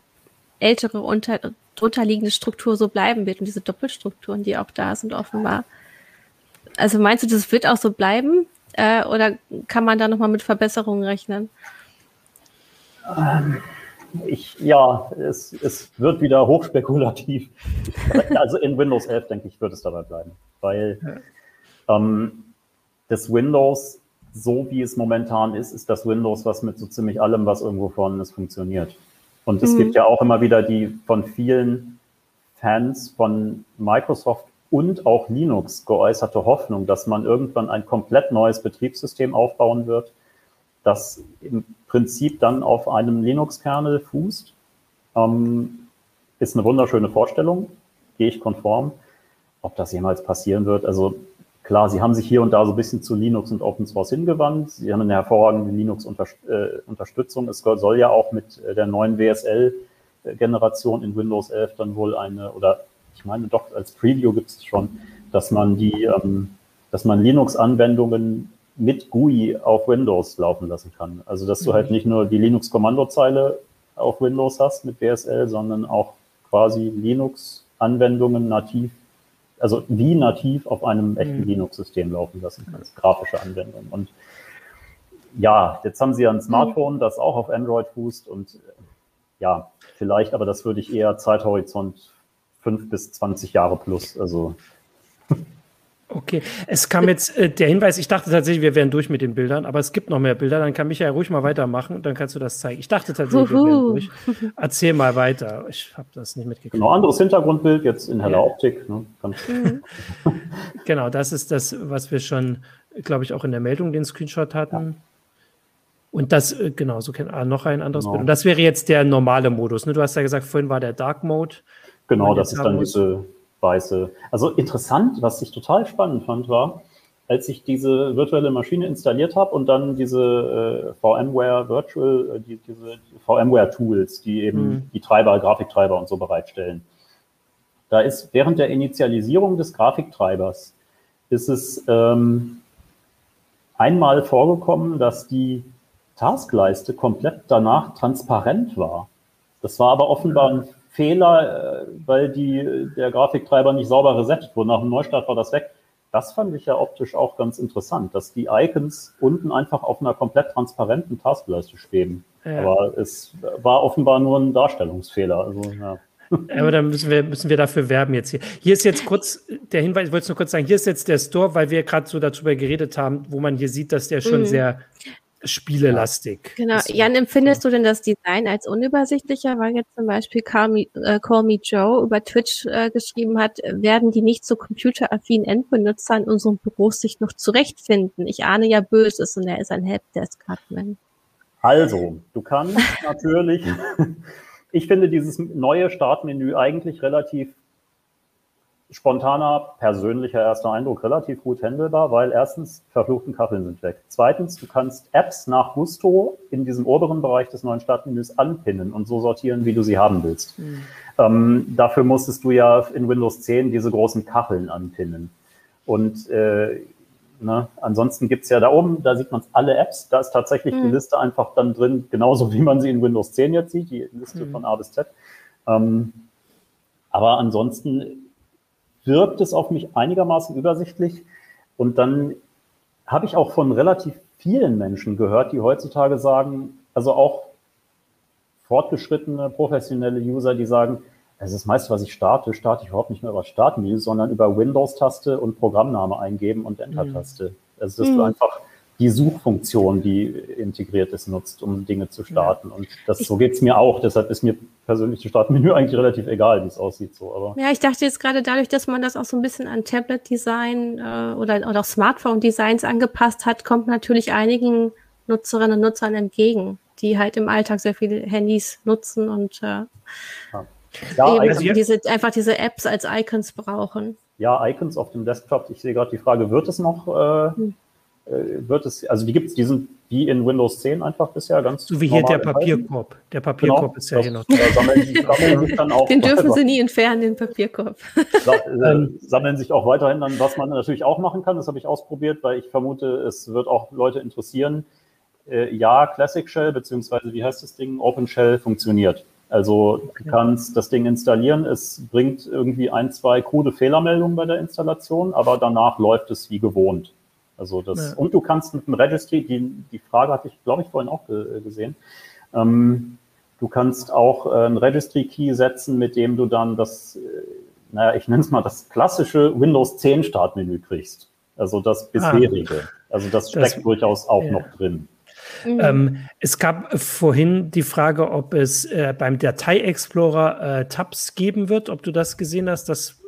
ältere unter, drunterliegende Struktur so bleiben wird und diese Doppelstrukturen, die auch da sind, offenbar. Also meinst du, das wird auch so bleiben? Äh, oder kann man da nochmal mit Verbesserungen rechnen? Ich, ja, es, es wird wieder hochspekulativ. [laughs] Also in Windows 11, denke ich, wird es dabei bleiben. Weil ähm, das Windows, so wie es momentan ist, ist das Windows, was mit so ziemlich allem, was irgendwo vorhanden ist, funktioniert. Und es Mhm. gibt ja auch immer wieder die von vielen Fans von Microsoft und auch Linux geäußerte Hoffnung, dass man irgendwann ein komplett neues Betriebssystem aufbauen wird, das im Prinzip dann auf einem Linux-Kernel fußt. Ähm, ist eine wunderschöne Vorstellung, gehe ich konform. Ob das jemals passieren wird, also klar, sie haben sich hier und da so ein bisschen zu Linux und Open Source hingewandt. Sie haben eine hervorragende Linux-Unterstützung. Es soll ja auch mit der neuen WSL-Generation in Windows 11 dann wohl eine, oder ich meine doch als Preview gibt es schon, dass man die, ähm, dass man Linux-Anwendungen mit GUI auf Windows laufen lassen kann. Also dass du halt mhm. nicht nur die Linux-Kommandozeile auf Windows hast mit WSL, sondern auch quasi Linux-Anwendungen nativ, also wie nativ auf einem echten mhm. Linux-System laufen lassen kannst, grafische Anwendungen. Und ja, jetzt haben sie ja ein Smartphone, mhm. das auch auf Android fußt und ja, vielleicht, aber das würde ich eher Zeithorizont fünf bis zwanzig Jahre plus, also Okay, es kam jetzt äh, der Hinweis, ich dachte tatsächlich, wir wären durch mit den Bildern, aber es gibt noch mehr Bilder, dann kann Michael ruhig mal weitermachen, dann kannst du das zeigen. Ich dachte tatsächlich, Uhu. wir wären durch. Erzähl mal weiter, ich habe das nicht mitgekriegt. Genau, anderes Hintergrundbild, jetzt in heller ja. Optik. Ne? Mhm. [laughs] genau, das ist das, was wir schon, glaube ich, auch in der Meldung den Screenshot hatten. Ja. Und das, äh, genau, so kennt ah, noch ein anderes genau. Bild. Und das wäre jetzt der normale Modus. Ne? Du hast ja gesagt, vorhin war der Dark Mode. Genau, das ist dann diese weiße. Also interessant, was ich total spannend fand, war, als ich diese virtuelle Maschine installiert habe und dann diese äh, VMware Virtual, äh, die, diese VMware Tools, die eben mhm. die Treiber, Grafiktreiber und so bereitstellen. Da ist während der Initialisierung des Grafiktreibers ist es ähm, einmal vorgekommen, dass die Taskleiste komplett danach transparent war. Das war aber offenbar ein Fehler, äh, weil die, der Grafiktreiber nicht sauber resettet wurde. Nach dem Neustart war das weg. Das fand ich ja optisch auch ganz interessant, dass die Icons unten einfach auf einer komplett transparenten Taskleiste schweben. Ja. Aber es war offenbar nur ein Darstellungsfehler. Also, [laughs] ja. Aber dann müssen wir, müssen wir dafür werben jetzt hier. Hier ist jetzt kurz der Hinweis, ich wollte es nur kurz sagen, hier ist jetzt der Store, weil wir gerade so darüber geredet haben, wo man hier sieht, dass der schon mhm. sehr spielelastig. Genau. Jan, empfindest du denn das Design als unübersichtlicher, weil jetzt zum Beispiel Call Me, äh, Call Me Joe über Twitch äh, geschrieben hat, werden die nicht so computeraffinen Endbenutzer in unserem Büros sich noch zurechtfinden? Ich ahne ja Böses und er ist ein Helpdesk-Admin. Also, du kannst [laughs] natürlich, ich finde dieses neue Startmenü eigentlich relativ spontaner, persönlicher erster Eindruck relativ gut handelbar, weil erstens verfluchten Kacheln sind weg. Zweitens, du kannst Apps nach Gusto in diesem oberen Bereich des neuen Startmenüs anpinnen und so sortieren, wie du sie haben willst. Mhm. Ähm, dafür musstest du ja in Windows 10 diese großen Kacheln anpinnen. Und äh, ne, ansonsten gibt's ja da oben, da sieht man alle Apps, da ist tatsächlich mhm. die Liste einfach dann drin, genauso wie man sie in Windows 10 jetzt sieht, die Liste mhm. von A bis Z. Ähm, aber ansonsten wirkt es auf mich einigermaßen übersichtlich. Und dann habe ich auch von relativ vielen Menschen gehört, die heutzutage sagen, also auch fortgeschrittene, professionelle User, die sagen, also das meiste, was ich starte, starte ich überhaupt nicht mehr über Startmenü, sondern über Windows-Taste und Programmname eingeben und Enter-Taste. Mhm. Also dass mhm. du einfach die Suchfunktion, die integriert ist, nutzt, um Dinge zu starten. Und das, so geht's mir auch. Deshalb ist mir persönlich das Startmenü [laughs] eigentlich relativ egal, wie es aussieht. So, aber ja, ich dachte jetzt gerade dadurch, dass man das auch so ein bisschen an Tablet-Design äh, oder, oder auch Smartphone-Designs angepasst hat, kommt natürlich einigen Nutzerinnen und Nutzern entgegen, die halt im Alltag sehr viele Handys nutzen und äh, ja. Ja, also diese, einfach diese Apps als Icons brauchen. Ja, Icons auf dem Desktop. Ich sehe gerade die Frage, wird es noch äh, hm wird es, also die gibt es, die sind wie in Windows 10 einfach bisher ganz So wie hier der Papierkorb. Der Papierkorb genau, ist ja hier noch. Sammeln, den dürfen sie nie entfernen, den Papierkorb. Äh, [laughs] sammeln sich auch weiterhin dann, was man natürlich auch machen kann, das habe ich ausprobiert, weil ich vermute, es wird auch Leute interessieren. Äh, ja, Classic Shell, beziehungsweise wie heißt das Ding? Open Shell funktioniert. Also du kannst das Ding installieren, es bringt irgendwie ein, zwei krude Fehlermeldungen bei der Installation, aber danach läuft es wie gewohnt. Also das, ja. und du kannst mit dem Registry, die, die Frage hatte ich, glaube ich, vorhin auch gesehen, ähm, du kannst auch äh, ein Registry-Key setzen, mit dem du dann das, äh, naja, ich nenne es mal das klassische Windows 10 Startmenü kriegst. Also das ah. bisherige. Ah, also das steckt das, durchaus auch ja. noch drin. Mhm. Ähm, es gab vorhin die Frage, ob es äh, beim Datei-Explorer äh, Tabs geben wird, ob du das gesehen hast. Das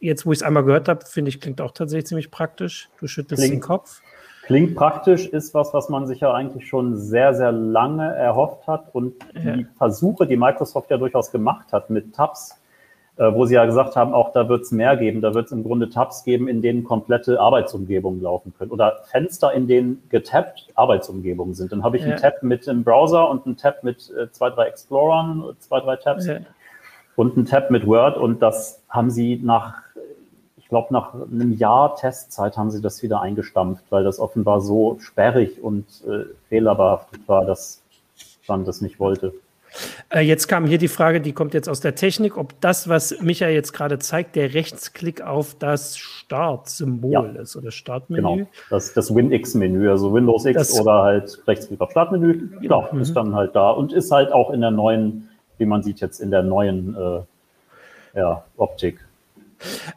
jetzt, wo ich es einmal gehört habe, finde ich, klingt auch tatsächlich ziemlich praktisch. Du schüttelst klingt, den Kopf. Klingt praktisch, ist was, was man sich ja eigentlich schon sehr, sehr lange erhofft hat. Und ja. die Versuche, die Microsoft ja durchaus gemacht hat mit Tabs, äh, wo sie ja gesagt haben, auch da wird es mehr geben. Da wird es im Grunde Tabs geben, in denen komplette Arbeitsumgebungen laufen können. Oder Fenster, in denen getappt Arbeitsumgebungen sind. Dann habe ich ja. einen Tab mit dem Browser und einen Tab mit äh, zwei, drei Explorern, zwei, drei Tabs ja. und einen Tab mit Word. Und das haben sie nach, glaube, nach einem Jahr Testzeit haben sie das wieder eingestampft, weil das offenbar so sperrig und äh, fehlerbehaftet war, dass man das nicht wollte. Äh, jetzt kam hier die Frage, die kommt jetzt aus der Technik, ob das, was Michael jetzt gerade zeigt, der Rechtsklick auf das Startsymbol ja. ist oder Startmenü. Genau, das, das WinX-Menü, also Windows X das, oder halt Rechtsklick auf Startmenü, genau, mhm. ist dann halt da und ist halt auch in der neuen, wie man sieht jetzt in der neuen äh, ja, Optik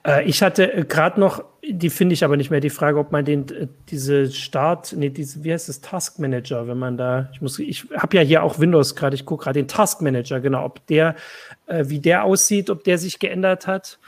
äh, ich hatte äh, gerade noch, die finde ich aber nicht mehr, die Frage, ob man den, äh, diese Start, nee, diese, wie heißt das, Task Manager, wenn man da, ich muss, ich habe ja hier auch Windows gerade, ich gucke gerade den Task Manager, genau, ob der, äh, wie der aussieht, ob der sich geändert hat.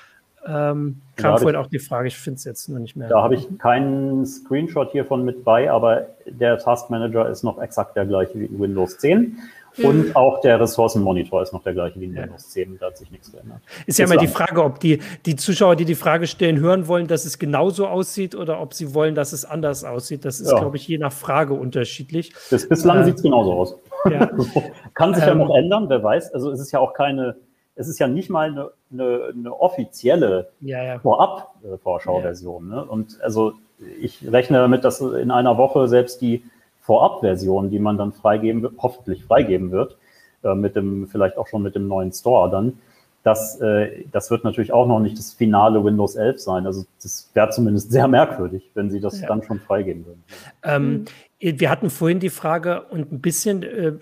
Ähm, kam vorhin auch die Frage, ich finde es jetzt nur nicht mehr. Da habe ich keinen Screenshot hiervon mit bei, aber der Task Manager ist noch exakt der gleiche wie in Windows 10. Und mhm. auch der Ressourcenmonitor ist noch der gleiche wie in Windows 10. Da hat sich nichts geändert. Ist ja immer die Frage, ob die, die Zuschauer, die die Frage stellen, hören wollen, dass es genauso aussieht oder ob sie wollen, dass es anders aussieht. Das ist, ja. glaube ich, je nach Frage unterschiedlich. Bis, bislang äh, sieht es genauso aus. Ja. [laughs] Kann sich ähm, ja noch ändern, wer weiß. Also es ist ja auch keine, es ist ja nicht mal eine, eine, eine offizielle ja, ja. Vorab-Vorschau-Version. Ne? Und also ich rechne damit, dass in einer Woche selbst die Vorab-Version, die man dann freigeben, hoffentlich freigeben wird, äh, mit dem, vielleicht auch schon mit dem neuen Store dann. Das, äh, das wird natürlich auch noch nicht das finale Windows 11 sein. Also das wäre zumindest sehr merkwürdig, wenn sie das ja. dann schon freigeben würden. Ähm, wir hatten vorhin die Frage und ein bisschen äh,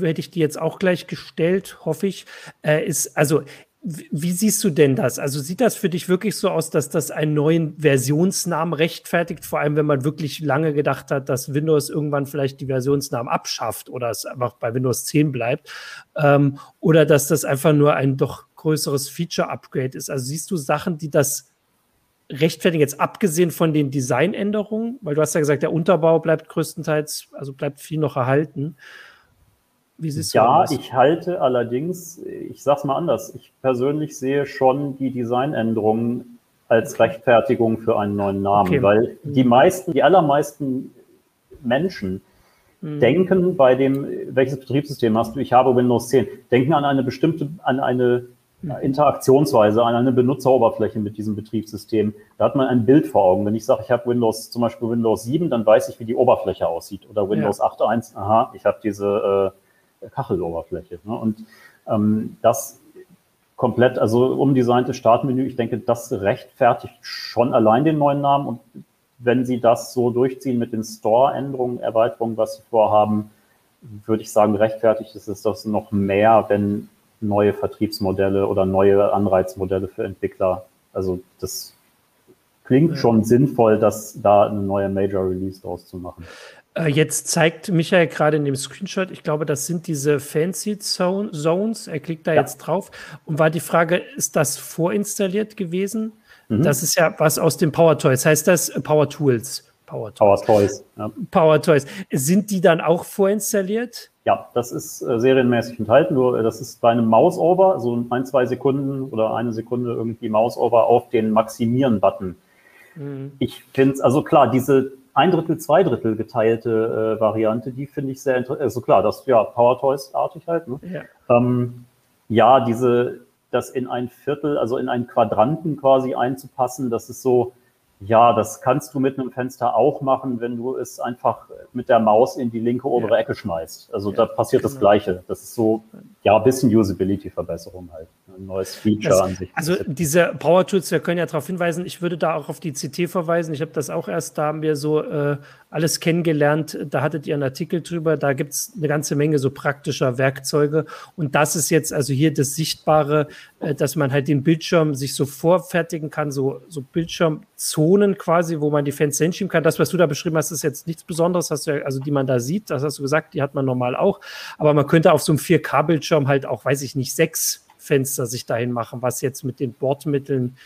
hätte ich die jetzt auch gleich gestellt, hoffe ich, äh, ist, also wie siehst du denn das? Also sieht das für dich wirklich so aus, dass das einen neuen Versionsnamen rechtfertigt? Vor allem, wenn man wirklich lange gedacht hat, dass Windows irgendwann vielleicht die Versionsnamen abschafft oder es einfach bei Windows 10 bleibt. Ähm, oder dass das einfach nur ein doch größeres Feature-Upgrade ist. Also siehst du Sachen, die das rechtfertigen, jetzt abgesehen von den Designänderungen? Weil du hast ja gesagt, der Unterbau bleibt größtenteils, also bleibt viel noch erhalten. Wie siehst du ja, das? ich halte allerdings, ich sage es mal anders, ich persönlich sehe schon die Designänderungen als. Rechtfertigung für einen neuen Namen, okay. weil mhm. die meisten, die allermeisten Menschen mhm. denken bei dem, welches Betriebssystem hast du? Ich habe Windows 10, denken an eine bestimmte, an eine mhm. Interaktionsweise, an eine Benutzeroberfläche mit diesem Betriebssystem. Da hat man ein Bild vor Augen. Wenn ich sage, ich habe Windows, zum Beispiel Windows 7, dann weiß ich, wie die Oberfläche aussieht. Oder Windows ja. 8.1, aha, ich habe diese äh, Kacheloberfläche. Ne? Und ähm, das komplett, also umdesigntes Startmenü, ich denke, das rechtfertigt schon allein den neuen Namen. Und wenn Sie das so durchziehen mit den Store-Änderungen, Erweiterungen, was Sie vorhaben, würde ich sagen, rechtfertigt ist es das noch mehr, wenn neue Vertriebsmodelle oder neue Anreizmodelle für Entwickler, also das klingt schon sinnvoll, dass da eine neue Major Release draus zu machen. Äh, jetzt zeigt Michael gerade in dem Screenshot, ich glaube, das sind diese Fancy Zones. Er klickt da ja. jetzt drauf. Und war die Frage, ist das vorinstalliert gewesen? Mhm. Das ist ja was aus dem Power Toys. Heißt das äh, Power Tools? Power Toys. Power Toys, ja. Power Toys. Sind die dann auch vorinstalliert? Ja, das ist äh, serienmäßig enthalten. Nur äh, das ist bei einem Mouse-Over, so ein, zwei Sekunden oder eine Sekunde irgendwie Mouse-Over auf den Maximieren-Button. Mhm. Ich finde es, also klar, diese ein Drittel, zwei Drittel geteilte äh, Variante, die finde ich sehr interessant. Also klar, das ja Power Toys-artig halt. Ne? Ja. Ähm, ja, diese, das in ein Viertel, also in einen Quadranten quasi einzupassen, das ist so, ja, das kannst du mit einem Fenster auch machen, wenn du es einfach mit der Maus in die linke obere ja. Ecke schmeißt. Also ja, da passiert genau. das Gleiche. Das ist so, ja, ein bisschen Usability-Verbesserung halt. Ein neues Feature das, an sich. Also diese Power Tools, wir können ja darauf hinweisen, ich würde da auch auf die CT verweisen. Ich habe das auch erst, da haben wir so äh, alles kennengelernt. Da hattet ihr einen Artikel drüber. Da gibt es eine ganze Menge so praktischer Werkzeuge. Und das ist jetzt also hier das Sichtbare, äh, dass man halt den Bildschirm sich so vorfertigen kann, so, so Bildschirmzonen quasi, wo man die Fenster hinschieben kann. Das, was du da beschrieben hast, ist jetzt nichts Besonderes, hast du also die man da sieht. Das hast du gesagt, die hat man normal auch. Aber man könnte auf so einem 4K-Bildschirm halt auch, weiß ich nicht, sechs Fenster sich dahin machen, was jetzt mit den Bordmitteln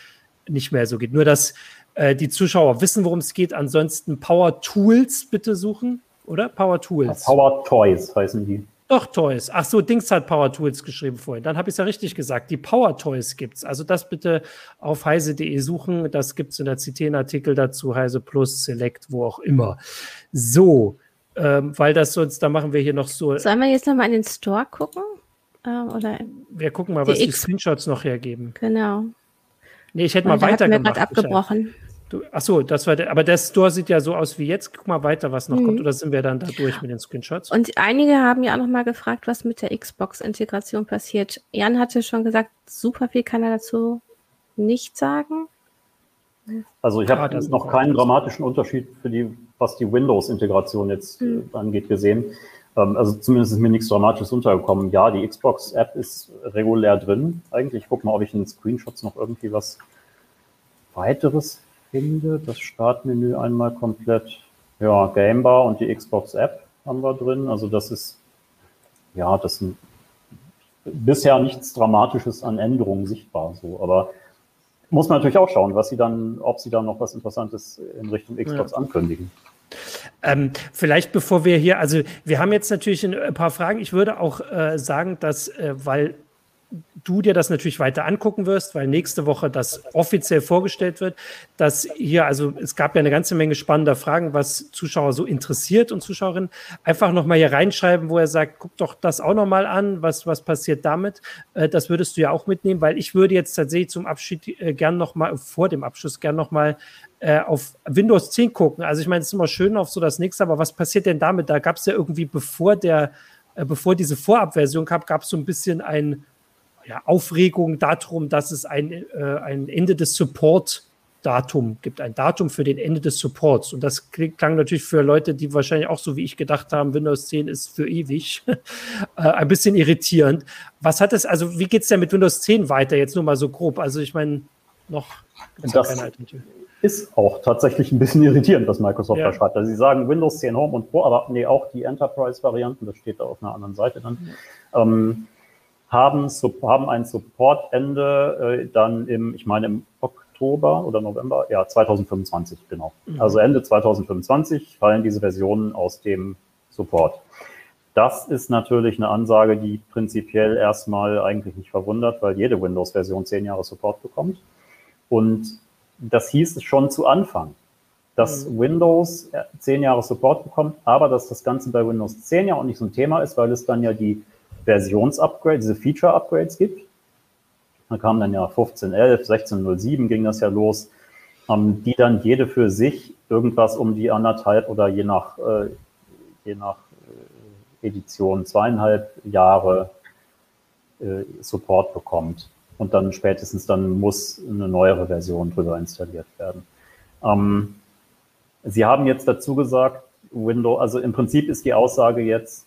nicht mehr so geht. Nur, dass äh, die Zuschauer wissen, worum es geht. Ansonsten Power Tools bitte suchen, oder? Power Tools. Power Toys heißen die. Doch, Toys. Ach so, Dings hat Power Tools geschrieben vorhin. Dann habe ich es ja richtig gesagt. Die Power Toys gibt's. Also das bitte auf heise.de suchen. Das gibt's in der CT-Artikel dazu, Heise Plus, Select, wo auch immer. So, ähm, weil das sonst, da machen wir hier noch so. Sollen wir jetzt nochmal in den Store gucken? Ähm, oder wir gucken mal, was die, die Screenshots noch hergeben. Genau. Nee, ich hätte mal weitergemacht. abgebrochen. Du, ach so, das war der, aber der Store sieht ja so aus wie jetzt. Guck mal weiter, was noch mhm. kommt, oder sind wir dann da durch mit den Screenshots? Und einige haben ja auch noch mal gefragt, was mit der Xbox-Integration passiert. Jan hatte schon gesagt, super viel kann er dazu nicht sagen. Also ich habe ah, noch keinen dramatischen Unterschied für die, was die Windows-Integration jetzt mhm. angeht, gesehen. Ähm, also zumindest ist mir nichts Dramatisches untergekommen. Ja, die Xbox-App ist regulär drin. Eigentlich ich guck mal, ob ich in den Screenshots noch irgendwie was weiteres finde. Das Startmenü einmal komplett. Ja, Gamebar und die Xbox App haben wir drin. Also das ist, ja, das ist bisher nichts Dramatisches an Änderungen sichtbar. So, aber muss man natürlich auch schauen, was sie dann, ob sie dann noch was Interessantes in Richtung Xbox ja. ankündigen. Ähm, vielleicht bevor wir hier, also wir haben jetzt natürlich ein paar Fragen. Ich würde auch äh, sagen, dass, äh, weil du dir das natürlich weiter angucken wirst, weil nächste Woche das offiziell vorgestellt wird, dass hier, also es gab ja eine ganze Menge spannender Fragen, was Zuschauer so interessiert und Zuschauerinnen, einfach nochmal hier reinschreiben, wo er sagt, guck doch das auch nochmal an, was, was passiert damit. Äh, das würdest du ja auch mitnehmen, weil ich würde jetzt tatsächlich zum Abschied äh, gern nochmal, vor dem Abschluss gern nochmal äh, auf Windows 10 gucken. Also ich meine, es ist immer schön auf so das nächste, aber was passiert denn damit? Da gab es ja irgendwie, bevor der, bevor diese Vorabversion gab, gab es so ein bisschen ein ja, Aufregung darum, dass es ein, äh, ein Ende des Support Datum gibt, ein Datum für den Ende des Supports. Und das klang natürlich für Leute, die wahrscheinlich auch so wie ich gedacht haben, Windows 10 ist für ewig, [laughs] äh, ein bisschen irritierend. Was hat es, also wie geht es denn mit Windows 10 weiter? Jetzt nur mal so grob. Also ich meine, noch das ist auch tatsächlich ein bisschen irritierend, was Microsoft ja. da schreibt. Also sie sagen Windows 10 Home und Pro, aber nee, auch die Enterprise-Varianten, das steht da auf einer anderen Seite dann. Ja. Ähm, haben, haben ein Supportende äh, dann im, ich meine im Oktober oder November, ja 2025 genau. Mhm. Also Ende 2025 fallen diese Versionen aus dem Support. Das ist natürlich eine Ansage, die prinzipiell erstmal eigentlich nicht verwundert, weil jede Windows-Version zehn Jahre Support bekommt. Und das hieß es schon zu Anfang, dass mhm. Windows äh, zehn Jahre Support bekommt, aber dass das Ganze bei Windows 10 ja auch nicht so ein Thema ist, weil es dann ja die Versionsupgrades, diese Feature-Upgrades gibt. Da kam dann ja 15.11, 16.07 ging das ja los, ähm, die dann jede für sich irgendwas um die anderthalb oder je nach, äh, je nach äh, Edition zweieinhalb Jahre äh, Support bekommt. Und dann spätestens dann muss eine neuere Version drüber installiert werden. Ähm, Sie haben jetzt dazu gesagt, Windows, also im Prinzip ist die Aussage jetzt,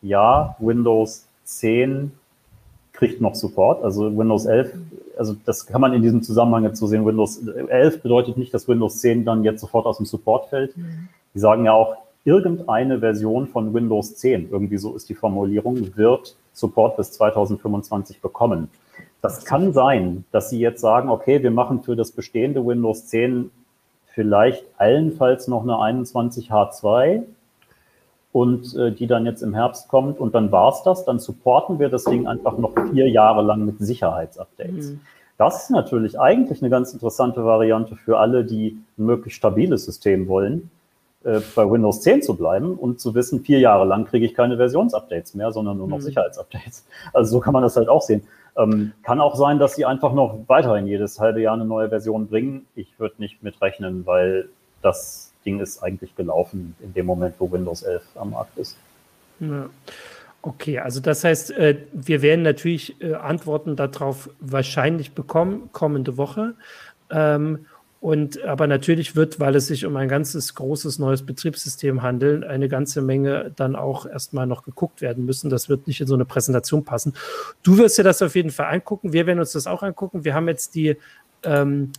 ja, Windows 10 kriegt noch Support, also Windows 11, also das kann man in diesem Zusammenhang jetzt so sehen, Windows 11 bedeutet nicht, dass Windows 10 dann jetzt sofort aus dem Support fällt. Mhm. Die sagen ja auch, irgendeine Version von Windows 10, irgendwie so ist die Formulierung, wird Support bis 2025 bekommen. Das kann sein, dass sie jetzt sagen, okay, wir machen für das bestehende Windows 10 vielleicht allenfalls noch eine 21H2 und äh, die dann jetzt im Herbst kommt und dann war's das, dann supporten wir das Ding einfach noch vier Jahre lang mit Sicherheitsupdates. Mhm. Das ist natürlich eigentlich eine ganz interessante Variante für alle, die ein möglichst stabiles System wollen, äh, bei Windows 10 zu bleiben und zu wissen, vier Jahre lang kriege ich keine Versionsupdates mehr, sondern nur noch mhm. Sicherheitsupdates. Also so kann man das halt auch sehen. Ähm, kann auch sein, dass sie einfach noch weiterhin jedes halbe Jahr eine neue Version bringen. Ich würde nicht mitrechnen, weil das Ding ist eigentlich gelaufen in dem Moment, wo Windows 11 am Markt ist. Ja. Okay, also das heißt, äh, wir werden natürlich äh, Antworten darauf wahrscheinlich bekommen kommende Woche. Ähm, und aber natürlich wird, weil es sich um ein ganzes großes neues Betriebssystem handelt, eine ganze Menge dann auch erstmal noch geguckt werden müssen. Das wird nicht in so eine Präsentation passen. Du wirst dir das auf jeden Fall angucken. Wir werden uns das auch angucken. Wir haben jetzt die ähm,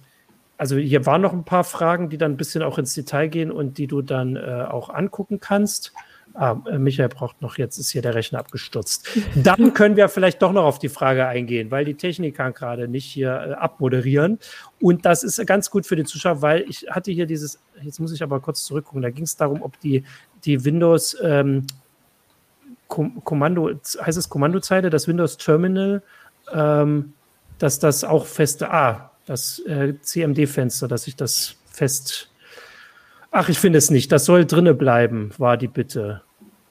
also hier waren noch ein paar Fragen, die dann ein bisschen auch ins Detail gehen und die du dann äh, auch angucken kannst. Ah, äh, Michael braucht noch, jetzt ist hier der Rechner abgestürzt. [laughs] Dann können wir vielleicht doch noch auf die Frage eingehen, weil die Technik kann gerade nicht hier äh, abmoderieren. Und das ist ganz gut für den Zuschauer, weil ich hatte hier dieses, jetzt muss ich aber kurz zurückgucken, da ging es darum, ob die, die Windows ähm, Kommando, heißt es Kommandozeile, das Windows Terminal, ähm, dass das auch feste, ah, das äh, CMD-Fenster, dass ich das fest. Ach, ich finde es nicht. Das soll drinne bleiben, war die Bitte.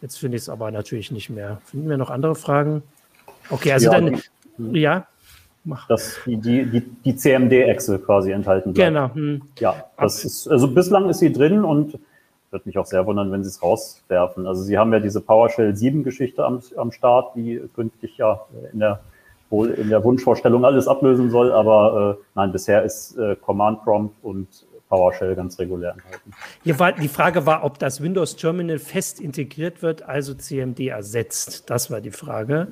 Jetzt finde ich es aber natürlich nicht mehr. Finden wir noch andere Fragen? Okay, also ja, dann, die, ja. Mach. Dass die, die, die, die CMD-Echse quasi enthalten bleibt. Genau. Hm. Ja, das ist, also bislang ist sie drin und würde mich auch sehr wundern, wenn sie es rauswerfen. Also sie haben ja diese PowerShell 7 Geschichte am, am Start, die künftig ja in der wohl in der Wunschvorstellung alles ablösen soll, aber äh, nein, bisher ist äh, Command Prompt und PowerShell ganz regulär enthalten. Hier war, die Frage war, ob das Windows Terminal fest integriert wird, also CMD ersetzt. Das war die Frage.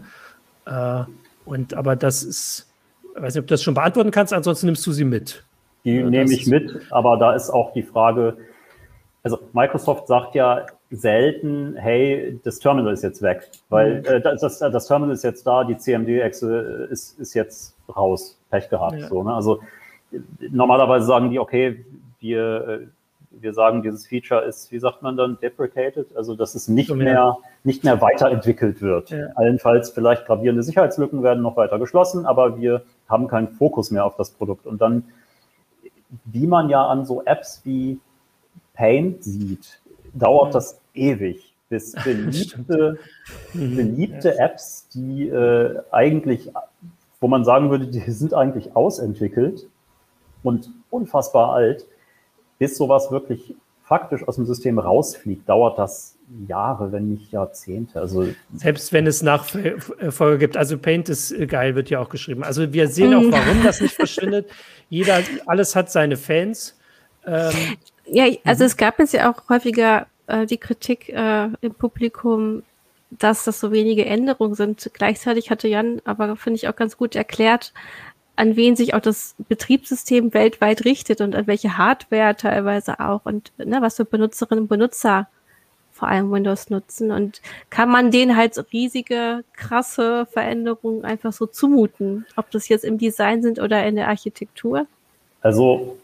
Äh, und aber das ist, ich weiß nicht, ob du das schon beantworten kannst, ansonsten nimmst du sie mit. Die ja, nehme ich mit, aber da ist auch die Frage, also Microsoft sagt ja selten, hey, das Terminal ist jetzt weg, weil mhm. äh, das, das, Terminal ist jetzt da, die CMD-Echse ist, ist jetzt raus, Pech gehabt. Ja. So, ne? Also normalerweise sagen die, okay, wir, äh, wir sagen, dieses Feature ist, wie sagt man dann, deprecated, also dass es nicht mehr, nicht mehr weiterentwickelt wird. Ja. Allenfalls vielleicht gravierende Sicherheitslücken werden noch weiter geschlossen, aber wir haben keinen Fokus mehr auf das Produkt. Und dann, wie man ja an so Apps wie Paint sieht, dauert das ewig, bis [laughs] beliebte, mhm. beliebte Apps, die äh, eigentlich, wo man sagen würde, die sind eigentlich ausentwickelt und unfassbar alt, bis sowas wirklich faktisch aus dem System rausfliegt, dauert das Jahre, wenn nicht Jahrzehnte. Also Selbst wenn es Nachfolger gibt. Also Paint ist geil, wird ja auch geschrieben. Also wir sehen auch, mhm. warum das nicht [laughs] verschwindet. Jeder, alles hat seine Fans. Ähm, ja, also mhm. es gab jetzt ja auch häufiger äh, die Kritik äh, im Publikum, dass das so wenige Änderungen sind. Gleichzeitig hatte Jan aber, finde ich, auch ganz gut erklärt, an wen sich auch das Betriebssystem weltweit richtet und an welche Hardware teilweise auch und ne, was für Benutzerinnen und Benutzer vor allem Windows nutzen und kann man denen halt riesige, krasse Veränderungen einfach so zumuten, ob das jetzt im Design sind oder in der Architektur? Also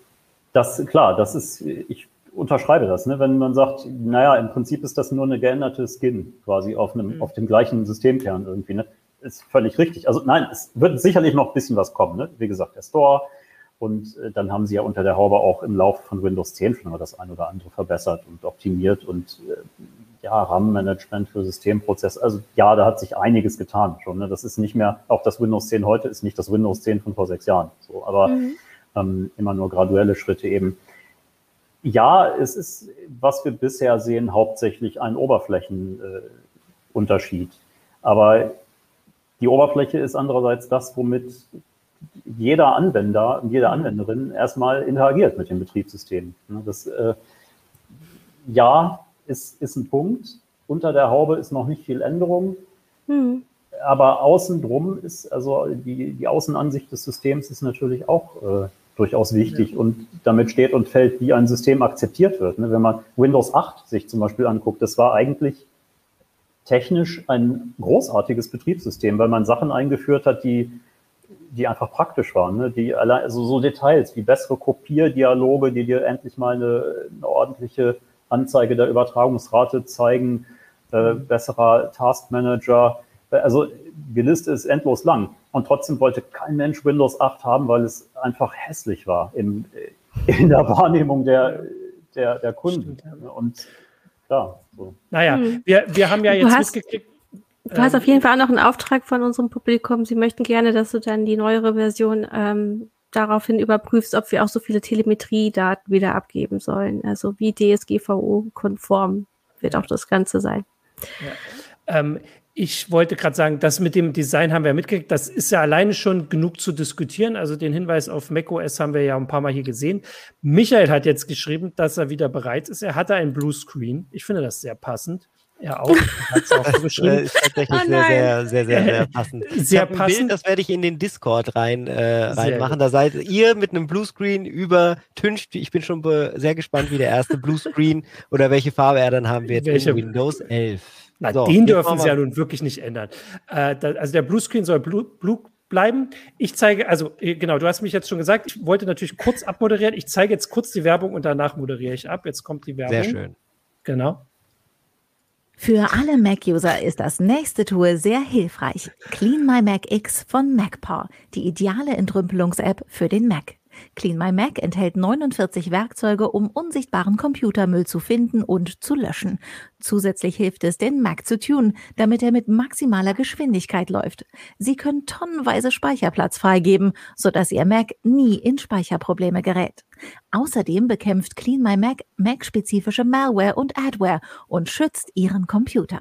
das, klar, das ist, ich unterschreibe das, ne? wenn man sagt, naja, im Prinzip ist das nur eine geänderte Skin quasi auf einem, mhm. auf dem gleichen Systemkern irgendwie, ne? Ist völlig richtig. Also nein, es wird sicherlich noch ein bisschen was kommen, ne? Wie gesagt, der Store. Und äh, dann haben sie ja unter der Haube auch im Laufe von Windows 10 schon mal das ein oder andere verbessert und optimiert und äh, ja, RAM-Management für Systemprozesse. Also ja, da hat sich einiges getan schon. Ne? Das ist nicht mehr, auch das Windows 10 heute ist nicht das Windows 10 von vor sechs Jahren. So, aber mhm. Ähm, immer nur graduelle Schritte eben. Ja, es ist, was wir bisher sehen, hauptsächlich ein Oberflächenunterschied. Äh, Aber die Oberfläche ist andererseits das, womit jeder Anwender und jede Anwenderin erstmal interagiert mit dem Betriebssystem. Das, äh, ja, ist, ist ein Punkt. Unter der Haube ist noch nicht viel Änderung. Mhm. Aber außen drum ist, also die, die Außenansicht des Systems ist natürlich auch äh, durchaus wichtig ja. und damit steht und fällt, wie ein System akzeptiert wird. Ne? Wenn man Windows 8 sich zum Beispiel anguckt, das war eigentlich technisch ein großartiges Betriebssystem, weil man Sachen eingeführt hat, die, die einfach praktisch waren, ne? die allein, also so Details wie bessere Kopierdialoge, die dir endlich mal eine, eine ordentliche Anzeige der Übertragungsrate zeigen, äh, besserer Taskmanager, also die Liste ist endlos lang. Und trotzdem wollte kein Mensch Windows 8 haben, weil es einfach hässlich war im, in der Wahrnehmung der, der, der Kunden. Und ja, so. Naja, hm. wir, wir haben ja jetzt du hast, mitgekriegt. Du hast auf jeden Fall auch noch einen Auftrag von unserem Publikum. Sie möchten gerne, dass du dann die neuere Version ähm, daraufhin überprüfst, ob wir auch so viele Telemetriedaten wieder abgeben sollen. Also wie DSGVO-konform wird auch das Ganze sein. Ja. Ähm, ich wollte gerade sagen, das mit dem Design haben wir mitgekriegt. Das ist ja alleine schon genug zu diskutieren. Also den Hinweis auf macOS haben wir ja ein paar Mal hier gesehen. Michael hat jetzt geschrieben, dass er wieder bereit ist. Er hatte einen Bluescreen. Ich finde das sehr passend. Er auch. Hat es auch [laughs] geschrieben. ist tatsächlich oh sehr, sehr, sehr, sehr, sehr [laughs] passend. Sehr passend. Bild, das werde ich in den Discord rein, äh, reinmachen. Da seid ihr mit einem Bluescreen übertüncht. Ich bin schon sehr gespannt, wie der erste Bluescreen oder welche Farbe er dann haben wird welche? in Windows 11. Na, so, den dürfen sie ja nun wirklich nicht ändern. Äh, da, also der Bluescreen soll blue, blue bleiben. Ich zeige, also äh, genau, du hast mich jetzt schon gesagt, ich wollte natürlich kurz abmoderieren. Ich zeige jetzt kurz die Werbung und danach moderiere ich ab. Jetzt kommt die Werbung. Sehr schön. Genau. Für alle Mac-User ist das nächste Tool sehr hilfreich. Clean My Mac X von MacPaw, die ideale Entrümpelungs-App für den Mac. Clean My Mac enthält 49 Werkzeuge, um unsichtbaren Computermüll zu finden und zu löschen. Zusätzlich hilft es, den Mac zu tunen, damit er mit maximaler Geschwindigkeit läuft. Sie können tonnenweise Speicherplatz freigeben, sodass Ihr Mac nie in Speicherprobleme gerät. Außerdem bekämpft Clean My Mac Mac-spezifische Malware und Adware und schützt Ihren Computer.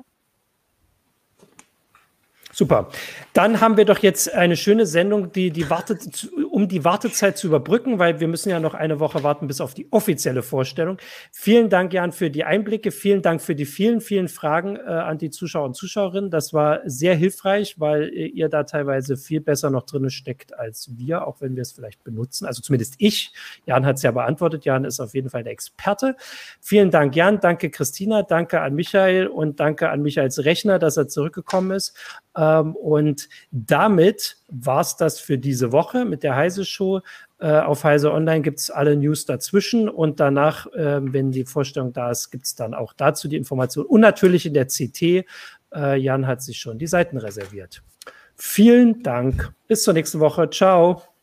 Super. Dann haben wir doch jetzt eine schöne Sendung, die, die wartet, um die Wartezeit zu überbrücken, weil wir müssen ja noch eine Woche warten bis auf die offizielle Vorstellung. Vielen Dank, Jan, für die Einblicke. Vielen Dank für die vielen, vielen Fragen äh, an die Zuschauer und Zuschauerinnen. Das war sehr hilfreich, weil äh, ihr da teilweise viel besser noch drin steckt als wir, auch wenn wir es vielleicht benutzen. Also zumindest ich. Jan hat es ja beantwortet. Jan ist auf jeden Fall der Experte. Vielen Dank, Jan. Danke, Christina. Danke an Michael und danke an Michaels Rechner, dass er zurückgekommen ist. Ähm, und damit war es das für diese Woche mit der Heise Show. Äh, auf Heise Online gibt es alle News dazwischen und danach, äh, wenn die Vorstellung da ist, gibt es dann auch dazu die Information. Und natürlich in der CT. Äh, Jan hat sich schon die Seiten reserviert. Vielen Dank. Bis zur nächsten Woche. Ciao.